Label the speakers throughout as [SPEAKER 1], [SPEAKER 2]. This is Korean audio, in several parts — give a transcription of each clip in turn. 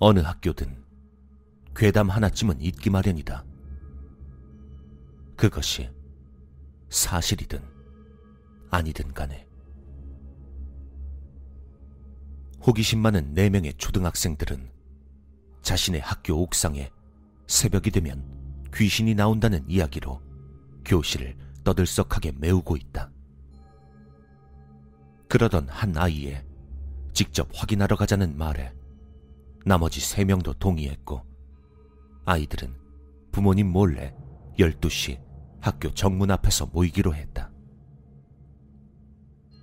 [SPEAKER 1] 어느 학교든 괴담 하나쯤은 있기 마련이다. 그것이 사실이든 아니든 간에. 호기심 많은 네 명의 초등학생들은 자신의 학교 옥상에 새벽이 되면 귀신이 나온다는 이야기로 교실을 떠들썩하게 메우고 있다. 그러던 한 아이의 직접 확인하러 가자는 말에 나머지 세 명도 동의했고 아이들은 부모님 몰래 12시 학교 정문 앞에서 모이기로 했다.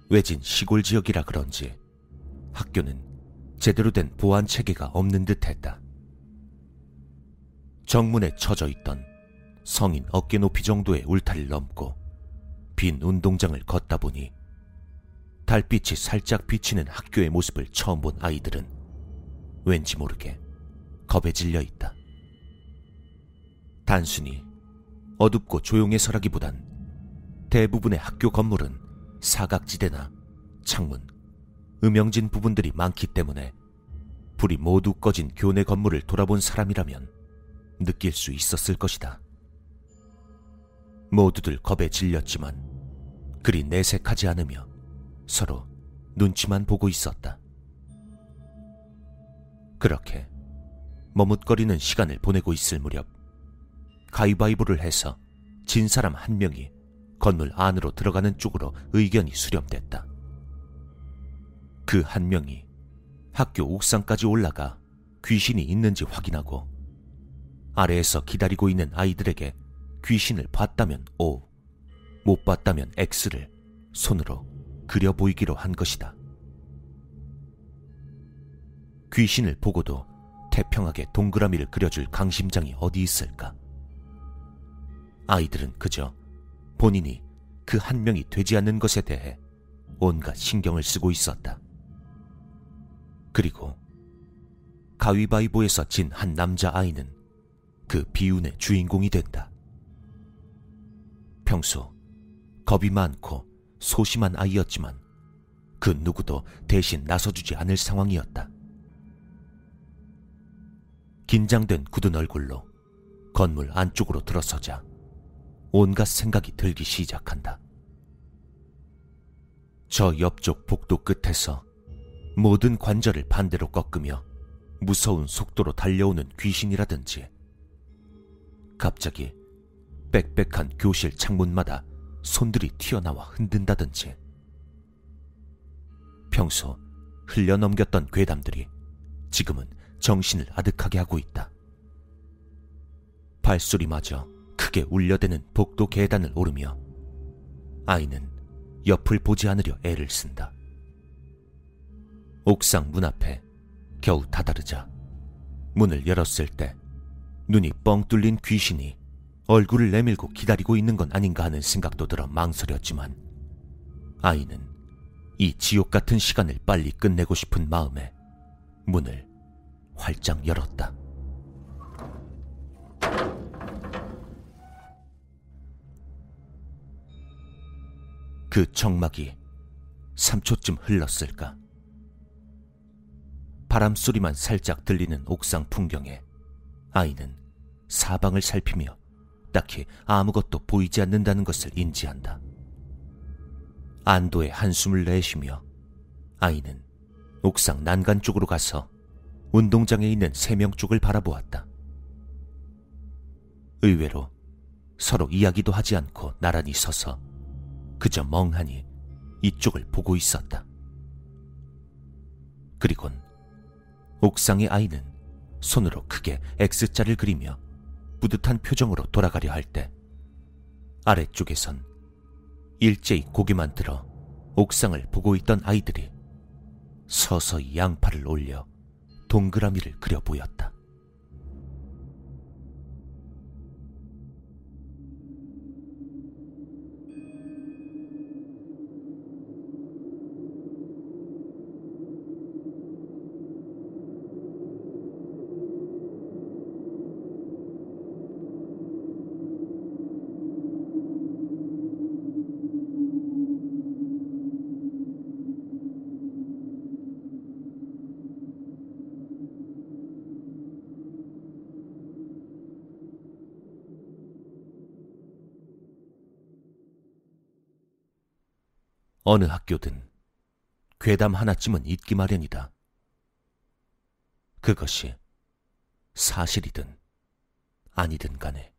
[SPEAKER 1] 외진 시골 지역이라 그런지 학교는 제대로 된 보안 체계가 없는 듯 했다. 정문에 쳐져 있던 성인 어깨 높이 정도의 울타리를 넘고 빈 운동장을 걷다 보니 달빛이 살짝 비치는 학교의 모습을 처음 본 아이들은 왠지 모르게 겁에 질려 있다. 단순히 어둡고 조용해서라기보단 대부분의 학교 건물은 사각지대나 창문, 음영진 부분들이 많기 때문에 불이 모두 꺼진 교내 건물을 돌아본 사람이라면 느낄 수 있었을 것이다. 모두들 겁에 질렸지만 그리 내색하지 않으며 서로 눈치만 보고 있었다. 그렇게 머뭇거리는 시간을 보내고 있을 무렵 가위바위보를 해서 진 사람 한 명이 건물 안으로 들어가는 쪽으로 의견이 수렴됐다. 그 한 명이 학교 옥상까지 올라가 귀신이 있는지 확인하고 아래에서 기다리고 있는 아이들에게 귀신을 봤다면 O, 못 봤다면 X를 손으로 그려 보이기로 한 것이다. 귀신을 보고도 태평하게 동그라미를 그려줄 강심장이 어디 있을까? 아이들은 그저 본인이 그 한 명이 되지 않는 것에 대해 온갖 신경을 쓰고 있었다. 그리고 가위바위보에서 진 한 남자 아이는 그 비운의 주인공이 된다. 평소 겁이 많고 소심한 아이였지만 그 누구도 대신 나서주지 않을 상황이었다. 긴장된 굳은 얼굴로 건물 안쪽으로 들어서자 온갖 생각이 들기 시작한다. 저 옆쪽 복도 끝에서 모든 관절을 반대로 꺾으며 무서운 속도로 달려오는 귀신이라든지 갑자기 빽빽한 교실 창문마다 손들이 튀어나와 흔든다든지 평소 흘려넘겼던 괴담들이 지금은 정신을 아득하게 하고 있다. 발소리마저 크게 울려대는 복도 계단을 오르며 아이는 옆을 보지 않으려 애를 쓴다. 옥상 문 앞에 겨우 다다르자 문을 열었을 때 눈이 뻥 뚫린 귀신이 얼굴을 내밀고 기다리고 있는 건 아닌가 하는 생각도 들어 망설였지만 아이는 이 지옥 같은 시간을 빨리 끝내고 싶은 마음에 문을 활짝 열었다. 그 정막이 3초쯤 흘렀을까. 바람 소리만 살짝 들리는 옥상 풍경에 아이는 사방을 살피며 딱히 아무것도 보이지 않는다는 것을 인지한다. 안도의 한숨을 내쉬며 아이는 옥상 난간 쪽으로 가서 운동장에 있는 세 명 쪽을 바라보았다. 의외로 서로 이야기도 하지 않고 나란히 서서 그저 멍하니 이쪽을 보고 있었다. 그리곤 옥상의 아이는 손으로 크게 X자를 그리며 뿌듯한 표정으로 돌아가려 할 때 아래쪽에선 일제히 고개만 들어 옥상을 보고 있던 아이들이 서서히 양팔을 올려 동그라미를 그려 보였다. 어느 학교든 괴담 하나쯤은 있기 마련이다. 그것이 사실이든 아니든 간에.